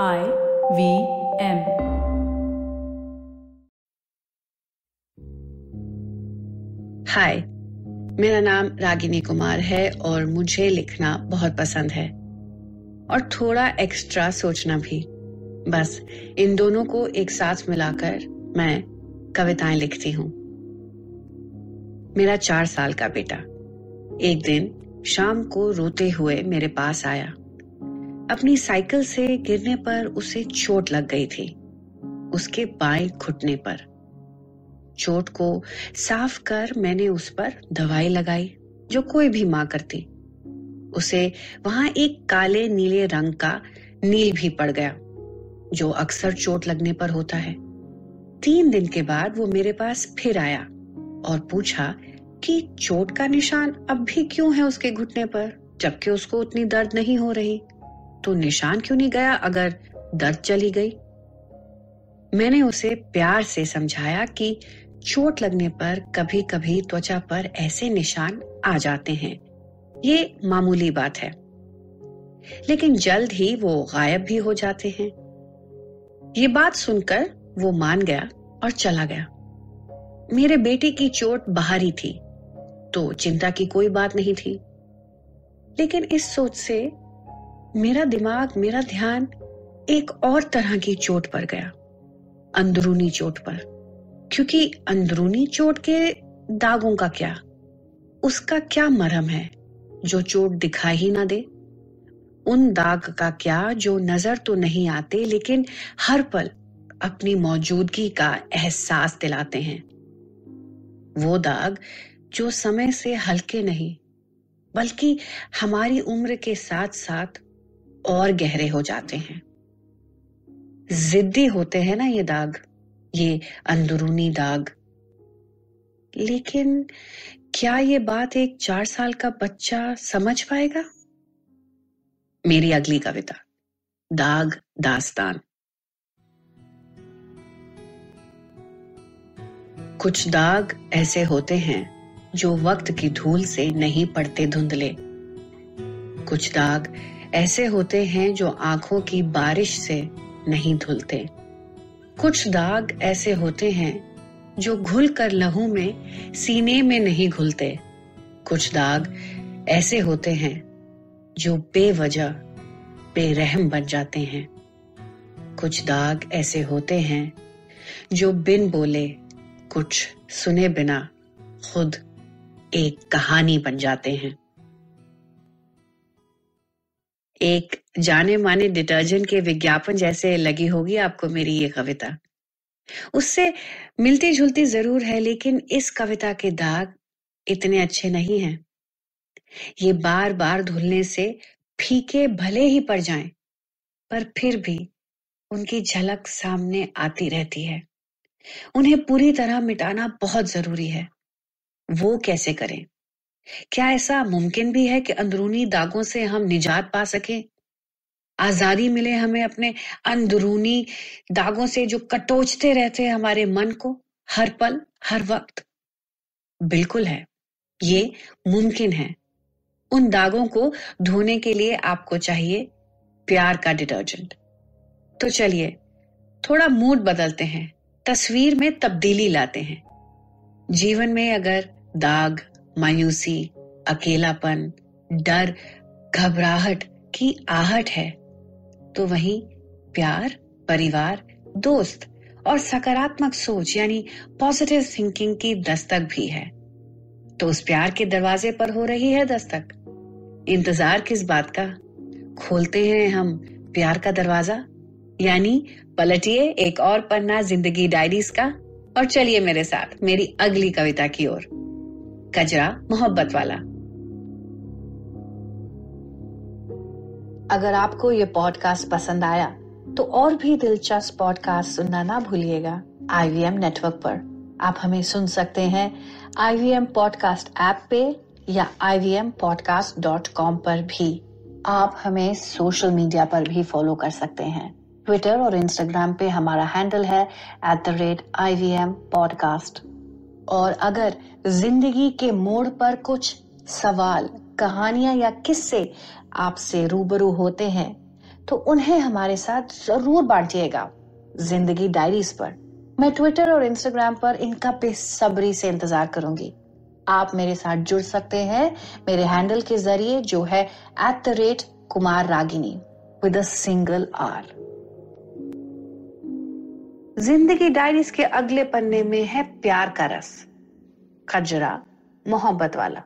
I V M. हाय मेरा नाम रागिनी कुमार है और मुझे लिखना बहुत पसंद है और थोड़ा एक्स्ट्रा सोचना भी। बस, इन दोनों को एक साथ मिलाकर मैं कविताएँ लिखती हूँ। मेरा चार साल का बेटा, एक दिन शाम को रोते हुए मेरे पास आया। अपनी साइकिल से गिरने पर उसे चोट लग गई थी, उसके बाएँ घुटने पर। चोट को साफ़ कर मैंने उस पर दवाई लगाई, जो कोई भी माँ करती। उसे वहाँ एक काले नीले रंग का नील भी पड़ गया, जो अक्सर चोट लगने पर होता है। तीन दिन के बाद वो मेरे पास फिर आया और पूछा कि चोट का निशान अब भी क्यों है उसके घुटने पर, जबकि उसको उतनी दर्द नहीं हो रही। तो निशान क्यों नहीं गया अगर दर्द चली गई? मैंने उसे प्यार से समझाया कि चोट लगने पर कभी कभी त्वचा पर ऐसे निशान आ जाते हैं। ये मामूली बात है। लेकिन जल्द ही वो गायब भी हो जाते हैं। ये बात सुनकर वो मान गया और चला गया। मेरे बेटे की चोट बाहरी थी तो चिंता की कोई बात नहीं थी। लेकिन इस सोच से मेरा दिमाग, मेरा ध्यान एक और तरह की चोट पर गया। अंदरूनी चोट पर। क्योंकि अंदरूनी चोट के दागों का क्या? उसका क्या मरहम है जो चोट दिखाई ही ना दे? उन दाग का क्या जो नज़र तो नहीं आते, लेकिन हर पल अपनी मौजूदगी का एहसास दिलाते हैं। वो दाग जो समय से हल्के नहीं, बल्कि हमारी उम्र के साथ साथ और गहरे हो जाते हैं। जिद्दी होते हैं ना ये दाग, ये अंदरूनी दाग। लेकिन क्या ये बात एक चार साल का बच्चा समझ पाएगा? मेरी अगली कविता, दाग दास्तान। कुछ दाग ऐसे होते हैं जो वक्त की धूल से नहीं पड़ते धुंधले। कुछ दाग ऐसे होते हैं जो आँखों की बारिश से नहीं धुलते। कुछ दाग ऐसे होते हैं जो घुल कर लहू में, सीने में नहीं घुलते। कुछ दाग ऐसे होते हैं जो बेवजह, बेरहम बन जाते हैं। कुछ दाग ऐसे होते हैं जो बिन बोले, कुछ सुने बिना खुद एक कहानी बन जाते हैं। एक जाने माने डिटर्जेंट के विज्ञापन जैसे लगी होगी आपको मेरी ये कविता। उससे मिलती जुलती ज़रूर है लेकिन इस कविता के दाग इतने अच्छे नहीं हैं। ये बार बार धुलने से फीके भले ही पड़ जाएँ, पर फिर भी उनकी झलक सामने आती रहती है। उन्हें पूरी तरह मिटाना बहुत ज़रूरी है। वो कैसे करें? क्या ऐसा मुमकिन भी है कि अंदरूनी दागों से हम निजात पा सकें? आज़ादी मिले हमें अपने अंदरूनी दागों से जो कटोचते रहते हैं हमारे मन को, हर पल, हर वक्त। बिल्कुल है, ये मुमकिन है। उन दागों को धोने के लिए आपको चाहिए प्यार का डिटर्जेंट। तो चलिए, थोड़ा मूड बदलते हैं, तस्वीर में तब्दीली लाते हैं। जीवन में अगर दाग मायूसी, अकेलापन, डर, घबराहट की आहट है। तो वहीं प्यार, परिवार, दोस्त और सकारात्मक सोच यानी पॉजिटिव थिंकिंग की दस्तक भी है। तो उस प्यार के दरवाजे पर हो रही है दस्तक। इंतज़ार किस बात का? खोलते हैं हम प्यार का दरवाज़ा। यानी पलटिए एक और पन्ना ज़िंदगी डायरीज का। और चलिए मेरे साथ मेरी अगली कविता की ओर। कजरा मोहब्बत वाला। अगर आपको ये पॉडकास्ट पसंद आया तो और भी दिलचस्प पॉडकास्ट सुनना ना भूलिएगा आईवीएम नेटवर्क पर। आप हमें सुन सकते हैं आईवीएम पॉडकास्ट ऐप पे या ivmpodcast.com पर भी। आप हमें सोशल मीडिया पर भी फॉलो कर सकते हैं। ट्विटर और इंस्टाग्राम पे हमारा हैंडल है at the rate I V M podcast और अगर ज़िंदगी के मोड़ पर कुछ सवाल, कहानियाँ या किस्से आपसे रूबरू होते हैं तो उन्हें हमारे साथ ज़रूर बांटिएगा ज़िंदगी डायरीज पर। मैं ट्विटर और इंस्टाग्राम पर इनका बेसब्री से इंतज़ार करूँगी। आप मेरे साथ जुड़ सकते हैं मेरे हैंडल के ज़रिए, जो है at the rate Kumar Ragini with a single R Zindagi diaries के अगले पन्ने में है प्यार का रस खजरा मोहब्बत वाला।